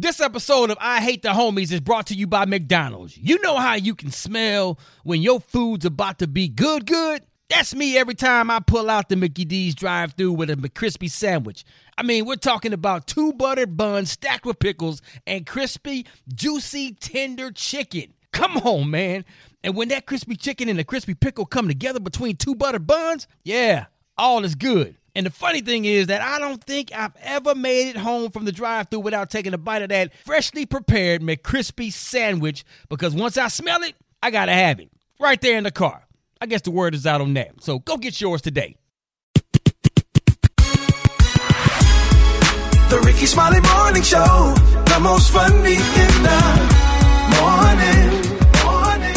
This episode of I Hate the Homies is brought to you by McDonald's. You know how you can smell when your food's about to be good, good? That's me every time I pull out the Mickey D's drive through with a McCrispy sandwich. I mean, we're talking about two buttered buns stacked with pickles and crispy, juicy, tender chicken. Come on, man. And when that crispy chicken and the crispy pickle come together between two buttered buns, yeah, all is good. And the funny thing is that I don't think I've ever made it home from the drive through without taking a bite of that freshly prepared McCrispy sandwich because once I smell it, I gotta have it right there in the car. I guess the word is out on that. So go get yours today. The Rickey Smiley Morning Show, the most funny in the morning. morning.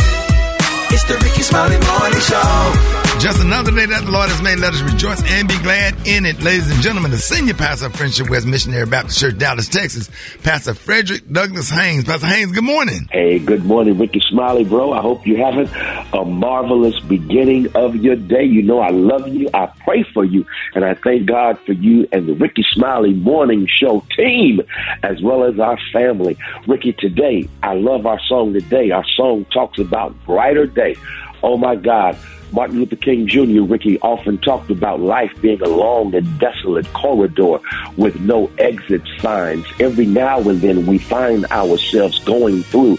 It's the Rickey Smiley Morning Show. Just another day that the Lord has made. Let us rejoice and be glad in it. Ladies and gentlemen, the senior pastor of Friendship West Missionary Baptist Church, Dallas, Texas, Pastor Frederick Douglass Haynes. Pastor Haynes, good morning. Hey, good morning, Rickey Smiley, bro. I hope you're having a marvelous beginning of your day. You know I love you. I pray for you. And I thank God for you and the Rickey Smiley Morning Show team, as well as our family. Ricky, today, I love our song today. Our song talks about brighter day. Oh my God. Martin Luther King Jr., Ricky, often talked about life being a long and desolate corridor with no exit signs. Every now and then we find ourselves going through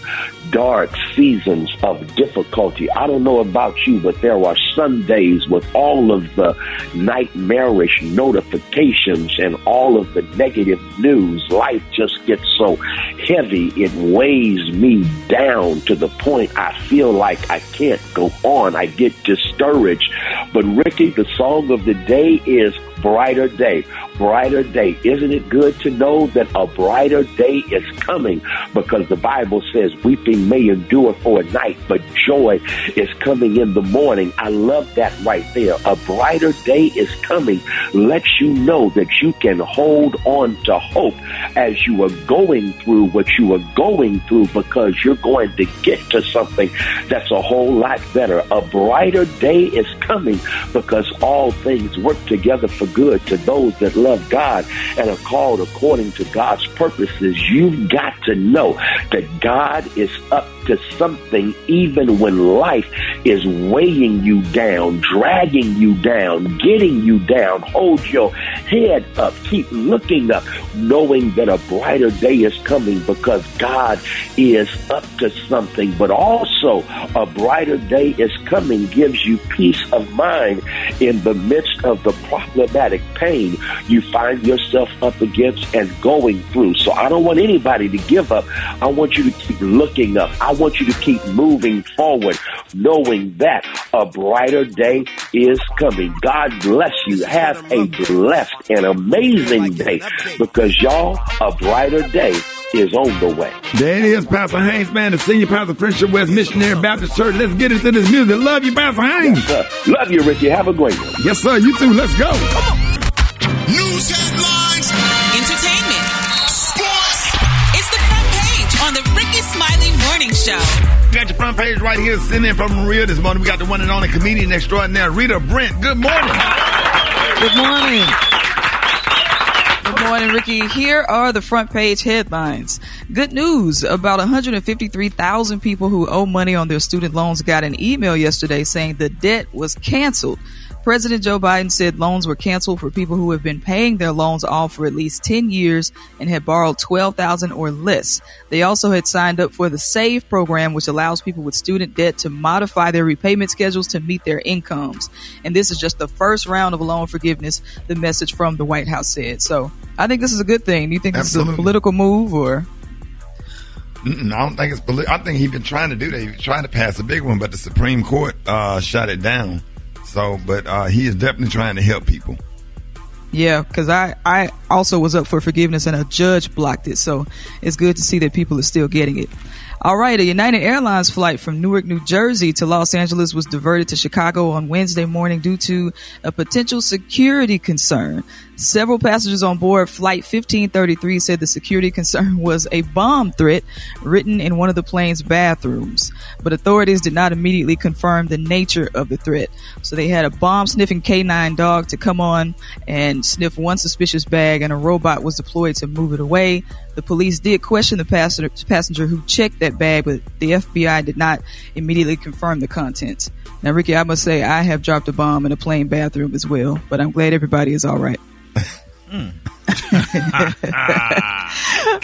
dark seasons of difficulty. I don't know about you, but there are some days with all of the nightmarish notifications and all of the negative news, life just gets so heavy, it weighs me down to the point I feel like I can't go on. I get discouraged. But Ricky, the song of the day is brighter day, brighter day. Isn't it good to know that a brighter day is coming? Because the Bible says weeping may endure for a night, but joy is coming in the morning. I love that right there. A brighter day is coming. Lets you know that you can hold on to hope as you are going through what you are going through because you're going to get to something that's a whole lot better. A brighter day is coming because all things work together for good to those that love God and are called according to God's purposes. You've got to know that God is up to something even when life is weighing you down, dragging you down, getting you down. Hold your head up. Keep looking up, knowing that a brighter day is coming because God is up to something. But also, a brighter day is coming gives you peace of mind in the midst of the problematic pain you find yourself up against and going through. So I don't want anybody to give up. I want you to keep looking up. I want you to keep moving forward, knowing that a brighter day is coming. God bless you. Have a blessed and amazing day because y'all, a brighter day is on the way. There it is, Pastor Haynes, man, the senior pastor, of Friendship West Missionary Baptist Church. Let's get into this music. Love you, Pastor Haynes. Yes, Love you, Ricky. Have a great one. Yes, sir. You too. Let's go. Show. Got your front page right here, sitting in from Maria this morning. We got the one and only comedian extraordinaire, Rita Brent. Good morning. Good morning. Good morning, Ricky. Here are the front page headlines. Good news. About 153,000 people who owe money on their student loans got an email yesterday saying the debt was canceled. President Joe Biden said loans were canceled for people who have been paying their loans off for at least 10 years and had borrowed 12,000 or less. They also had signed up for the SAVE program, which allows people with student debt to modify their repayment schedules to meet their incomes. And this is just the first round of loan forgiveness, the message from the White House said. So I think this is a good thing. Do you think this is a political move or? Mm-mm, I don't think it's. I think he's been trying to do that. He was trying to pass a big one, but the Supreme Court uh, shut it down. So, but uh, he is definitely trying to help people. Yeah, because I, I also was up for forgiveness and a judge blocked it. So it's good to see that people are still getting it. All right, a United Airlines flight from Newark, New Jersey to Los Angeles was diverted to Chicago on Wednesday morning due to a potential security concern. Several passengers on board Flight 1533 said the security concern was a bomb threat written in one of the plane's bathrooms, but authorities did not immediately confirm the nature of the threat. So they had a bomb sniffing K9 dog to come on and sniff one suspicious bag, and a robot was deployed to move it away. The police did question the passenger, passenger who checked that bag, but the FBI did not immediately confirm the contents. Now, Ricky, I must say I have dropped a bomb in a plane bathroom as well, but I'm glad everybody is all right.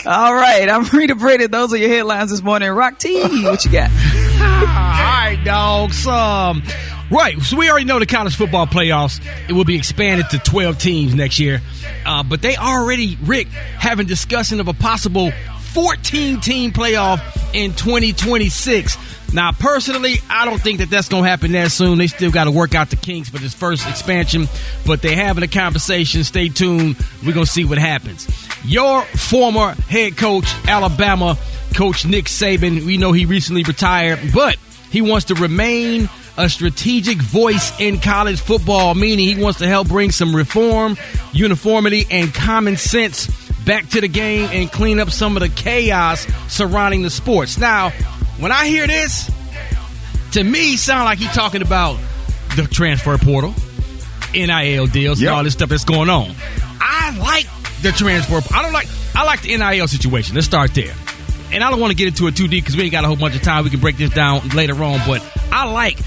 all right, I'm Rita Brent. Those are your headlines this morning. Rock T, what you got? All right, dogs. Um, right. So we already know the college football playoffs. It will be expanded to 12 teams next year. Uh, but they already, Rick, having discussion of a possible 14 team playoff in 2026. Now, personally, I don't think that that's going to happen that soon. They still got to work out the kinks for this first expansion, but they're having a conversation. Stay tuned. We're going to see what happens. Your former head coach, Alabama, Coach Nick Saban, we know he recently retired, but he wants to remain a strategic voice in college football, meaning he wants to help bring some reform, uniformity, and common sense back to the game and clean up some of the chaos surrounding the sports. Now, when I hear this, to me, sound like he's talking about the transfer portal, NIL deals, Yep. and all this stuff that's going on. I like the transfer. I don't like. I like the NIL situation. Let's start there. And I don't want to get into it too deep because we ain't got a whole bunch of time. We can break this down later on. But I like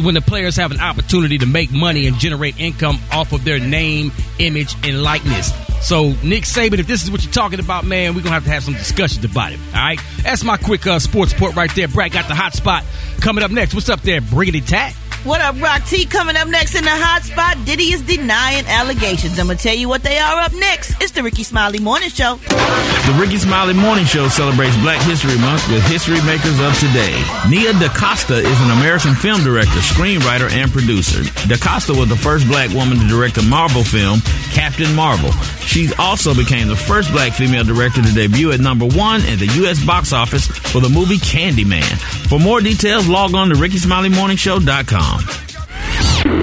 when the players have an opportunity to make money and generate income off of their name, image, and likeness. So, Nick Saban, if this is what you're talking about, man, we're going to have to have some discussions about it. All right? That's my quick uh, sports report right there. Brat got the hot spot coming up next. What's up there? Briggity Tat? What up, Rock T? Coming up next in the hot spot, Diddy is denying allegations. I'm gonna tell you what they are up next. It's the Rickey Smiley Morning Show. The Rickey Smiley Morning Show celebrates Black History Month with history makers of today. Nia DaCosta is an American film director, screenwriter, and producer. DaCosta was the first black woman to direct a Marvel film, Captain Marvel. She also became the first black female director to debut at number one at the U.S. box office for the movie Candyman. For more details, log on to RickySmileyMorningShow.com.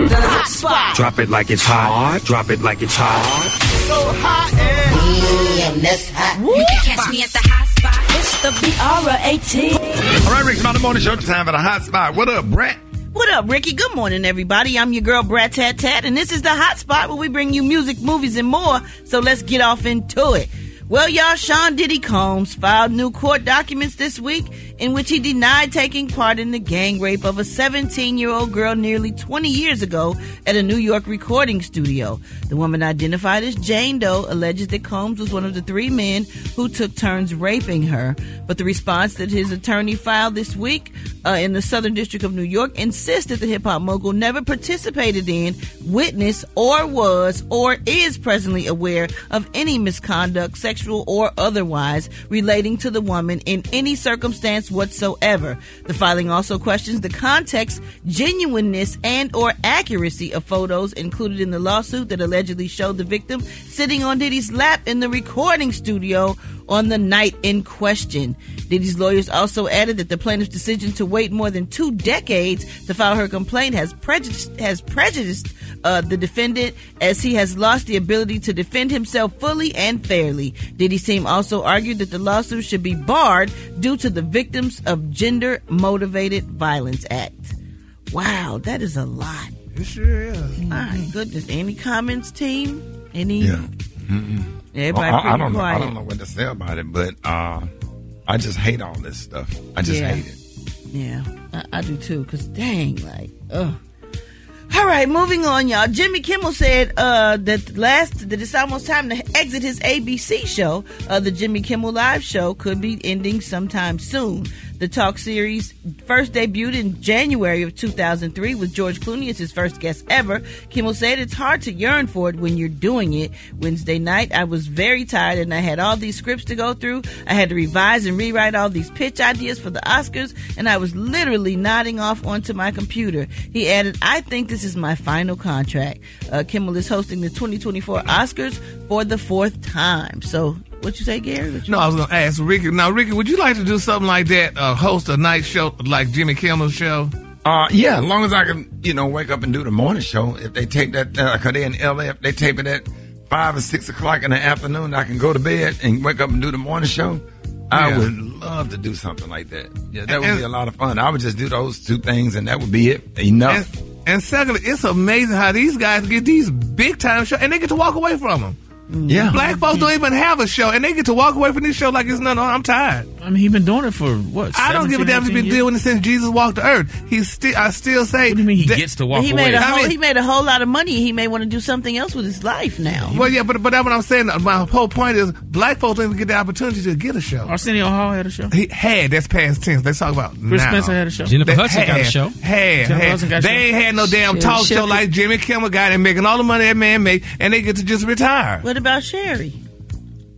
The hot spot. Drop it like it's hot. Drop it like it's hot. So hot and yeah, that's hot. Woo. You can catch me at the hot spot. It's the B-R-A-T. All right, Rick, Smiley Morning Show. Time for the hot spot. What up, Brat? What up, Ricky? Good morning, everybody. I'm your girl, Brat Tat Tat, and this is the hot spot where we bring you music, movies, and more. So let's get off into it. Well, y'all, Sean Diddy Combs filed new court documents this week in which he denied taking part in the gang rape of a 17 year old girl nearly 20 years ago at a New York recording studio. The woman identified as Jane Doe alleges that Combs was one of the three men who took turns raping her. But the response that his attorney filed this week uh, in the Southern District of New York insists that the hip hop mogul never participated in, witnessed, or was, or is presently aware of any misconduct, sexual or otherwise, relating to the woman in any circumstance whatsoever. The filing also questions the context, genuineness, and or accuracy of photos included in the lawsuit that allegedly showed the victim sitting on Diddy's lap in the recording studio on the night in question. Diddy's lawyers also added that the plaintiff's decision to wait more than two decades to file her complaint has prejudiced has prejudiced uh, the defendant as he has lost the ability to defend himself fully and fairly. Diddy's team also argued that the lawsuit should be barred due to the Victims of Gender Motivated Violence Act. Wow, that is a lot. It sure is. My goodness. Any comments, team? Any? Yeah. Everybody Well, I, I don't know. I don't know what to say about it, but uh, I just hate all this stuff. I just Yeah. hate it. Yeah, I, I do too. Cause dang, like, ugh. All right, moving on, y'all. Jimmy Kimmel said uh, that last that it's almost time to exit his ABC show. Uh, the Jimmy Kimmel Live show could be ending sometime soon. The talk series first debuted in January of 2003 with George Clooney as his first guest ever. Kimmel said it's hard to yearn for it when you're doing it. Wednesday night, I was very tired and I had all these scripts to go through. I had to revise and rewrite all these pitch ideas for the Oscars, and I was literally nodding off onto my computer. He added, I think this is my final contract. Uh, Kimmel is hosting the 2024 Oscars for the fourth time. So, what you say, Gary? You No, I was going to ask Ricky. Now, Ricky, would you like to do something like that? Uh, host a night show like Jimmy Kimmel's show? Uh, yeah, as long as I can, you know, wake up and do the morning show. If they tape that, uh, cause they in LA, if they tape it at five or six o'clock in the afternoon, I can go to bed and wake up and do the morning show. I Yeah. would love to do something like that. Yeah, that would be a lot of fun. I would just do those two things and that would be it. Enough. And, and secondly, it's amazing how these guys get these big time shows and they get to walk away from them. Yeah. Black folks don't even have a show, and they get to walk away from this show like it's nothing. I'm tired. I mean, he's been doing it for what? I don't give a damn if he's 18 been years? doing it since Jesus walked the earth. He's still. I still say. What do you mean he gets to walk he made a whole he made a whole lot of money. He may want to do something else with his life now. Well, yeah, but but that's what I'm saying. My whole point is, black folks don't even get the opportunity to get a show. Arsenio Hall had a show. He had. That's past tense. Let's talk about Chris now. Spencer had a show. Jennifer They Hudson got a show. Had, Jennifer had. Got a They show. ain't had no damn Shit, talk shit. show like Jimmy Kimmel got and making all the money that man made, and they get to just retire. What about Sherri?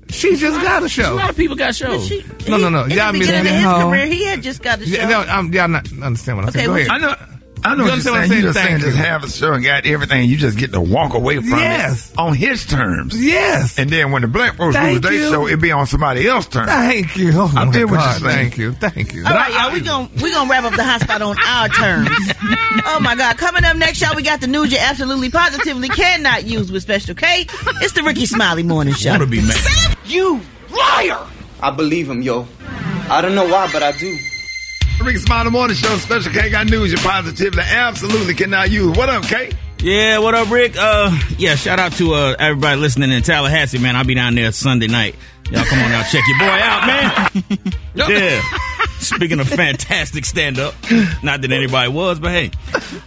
She just got a show. A lot of people got shows. She, No, no, no. In Y'all the miss beginning of his No. career, he had just got a show. Yeah, no, I'm, y'all not understand what I'm Okay, saying. Go ahead. I know. I know You what you're understand what saying. I'm You saying? saying just have a show and got everything. You just get to walk away from Yes. it on his terms. Yes. And then when the black folks Thank lose their show, it be on somebody else's terms. Thank you. Oh, I my feel what God. you're saying. Thank you. Thank you. All right, y'all. We gonna we gonna wrap up the hot spot on our terms. oh my God! Coming up next, y'all, we got the news you absolutely positively cannot use with Special K. It's the Rickey Smiley Morning Show. Want to be mad? You liar! I believe him, yo. I don't know why, but I do. Rickey Smiley Morning Show, Special K got news You're positively absolutely cannot use. What up, K? Yeah, what up, Rick? Uh, yeah, shout out to uh, everybody listening in Tallahassee, man. I'll be down there Sunday night. Y'all come on out, check your boy out, man. yeah. Speaking of fantastic stand up, not that anybody was, but hey.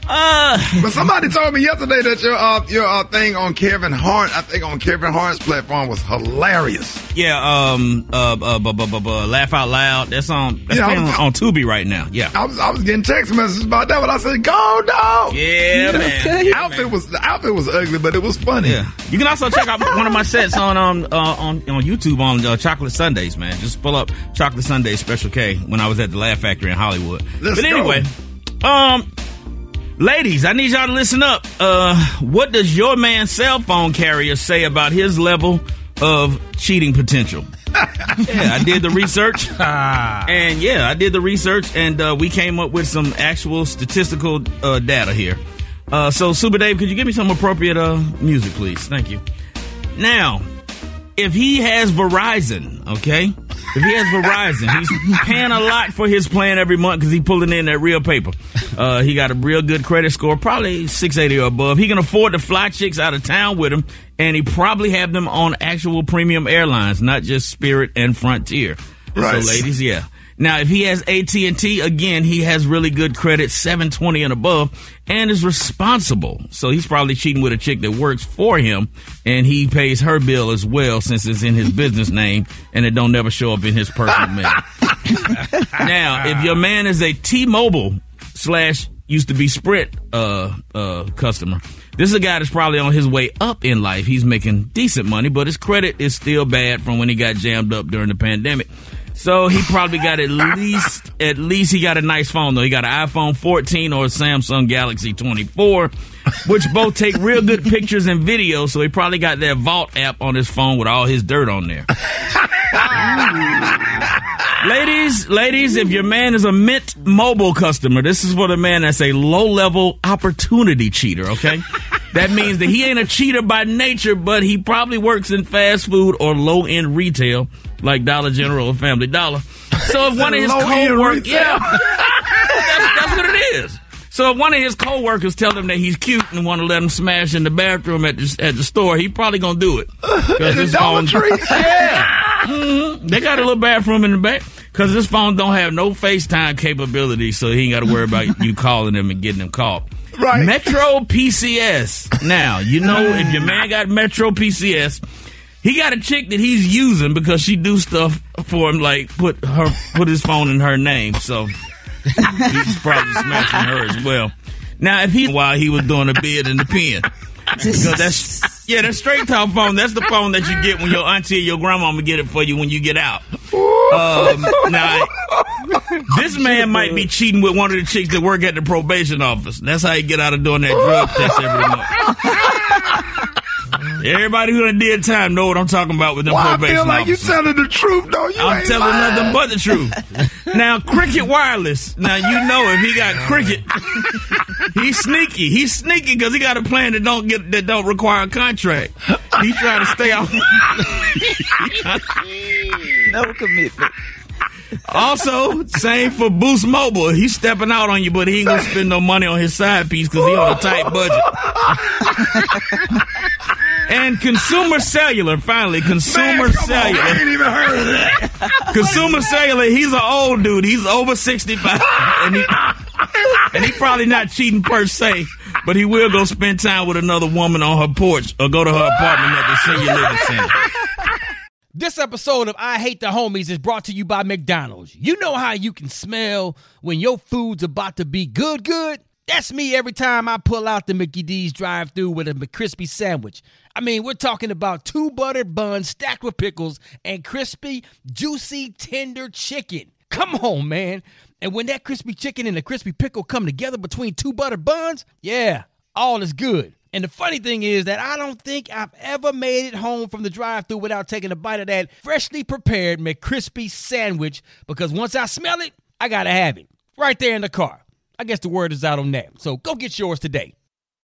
Uh, But somebody told me yesterday that your uh, your uh, thing on Kevin Hart, I think on Kevin Hart's platform was hilarious. yeah, um, uh, uh, bu- bu- bu- bu- laugh out loud. That's on, that's Yeah, playing I'm- on, on Tubi right now. Yeah. I was I was getting text messages about that, but I said, "Go dog!" Yeah, man. The outfit was the outfit was ugly, but it was funny. Yeah, you can also check out one of my sets on um uh, on on YouTube on uh, Chocolate Sundays, man. Just pull up Chocolate Sundays Special K when I was at the Laugh Factory in Hollywood. Let's but anyway, um, ladies, I need y'all to listen up. Uh, what does your man's cell phone carrier say about his level of cheating potential? yeah, I did the research, and yeah, I did the research, and uh, we came up with some actual statistical uh, data here. Uh, so, Super Dave, could you give me some appropriate uh, music, please? Thank you. Now, if he has Verizon, okay, if he has Verizon, he's paying a lot for his plan every month because he's pulling in that real paper. Uh, he got a real good credit score, probably 680 or above. He can afford to fly chicks out of town with him, and he probably have them on actual premium airlines, not just Spirit and Frontier. Right. So, ladies, yeah. Now, if he has AT and T, again, he has really good credit, 720 and above, and is responsible. So he's probably cheating with a chick that works for him, and he pays her bill as well, since it's in his business name, and it don't never show up in his personal mail. now, if your man is a T-Mobile slash used to be Sprint uh, uh, customer, this is a guy that's probably on his way up in life. He's making decent money, but his credit is still bad from when he got jammed up during the pandemic. So he probably got at least at least he got a nice phone though. He got an iPhone 14 or a Samsung Galaxy 24, which both take real good pictures and videos. So he probably got that Vault app on his phone with all his dirt on there. ladies, ladies, if your man is a Mint Mobile customer, this is for the man that's a low level opportunity cheater. Okay. That means that he ain't a cheater by nature, but he probably works in fast food or low end retail like Dollar General or Family Dollar. So if one of his co-workers, yeah, that's, that's what it is. So if one of his co-workers tell him that he's cute and want to let him smash in the bathroom at the, at the store, he probably gonna do it. 'Cause the his phone- yeah, Mhm. they got a little bathroom in the back because this phone don't have no FaceTime capability, so he ain't got to worry about you calling him and getting him caught. Right. Metro PCS. Now you know if your man got Metro PCS. He got a chick that he's using because she do stuff for him, like put her put his phone in her name. So he's probably smashing her as well. Now, if he while he was doing a bid in the pen, because that's yeah, that straight talk phone. That's the phone that you get when your auntie or your grandmama get it for you when you get out. Um, now, this man might be cheating with one of the chicks that work at the probation office. That's how he get out of doing that drug test every month. Everybody who done did time know what I'm talking about with them Well, I feel like you officers. telling the truth, though. You I'm ain't telling lying. nothing but the truth. now, Cricket Wireless. Now you know if he got Cricket, he's sneaky. He's sneaky because he got a plan that don't get that don't require a contract. He's trying to stay off. No commitment. Also, same for Boost Mobile. He's stepping out on you, but he ain't gonna spend no money on his side piece because he on a tight budget. And Consumer Cellular, finally, Consumer Man, come on, Cellular. I ain't even heard of that. Consumer Cellular, he's an old dude. He's over 65. And he, and he probably not cheating per se, but he will go spend time with another woman on her porch or go to her apartment at the senior living center. This episode of I Hate the Homies is brought to you by McDonald's. You know how you can smell when your food's about to be good, good? That's me every time I pull out the Mickey D's drive through with a McCrispy sandwich. I mean, we're talking about two buttered buns stacked with pickles and crispy, juicy, tender chicken. Come on, man. And when that crispy chicken and the crispy pickle come together between two buttered buns, yeah, all is good. And the funny thing is that I don't think I've ever made it home from the drive through without taking a bite of that freshly prepared McCrispy sandwich because once I smell it, I gotta have it right there in the car. I guess the word is out on that. So go get yours today.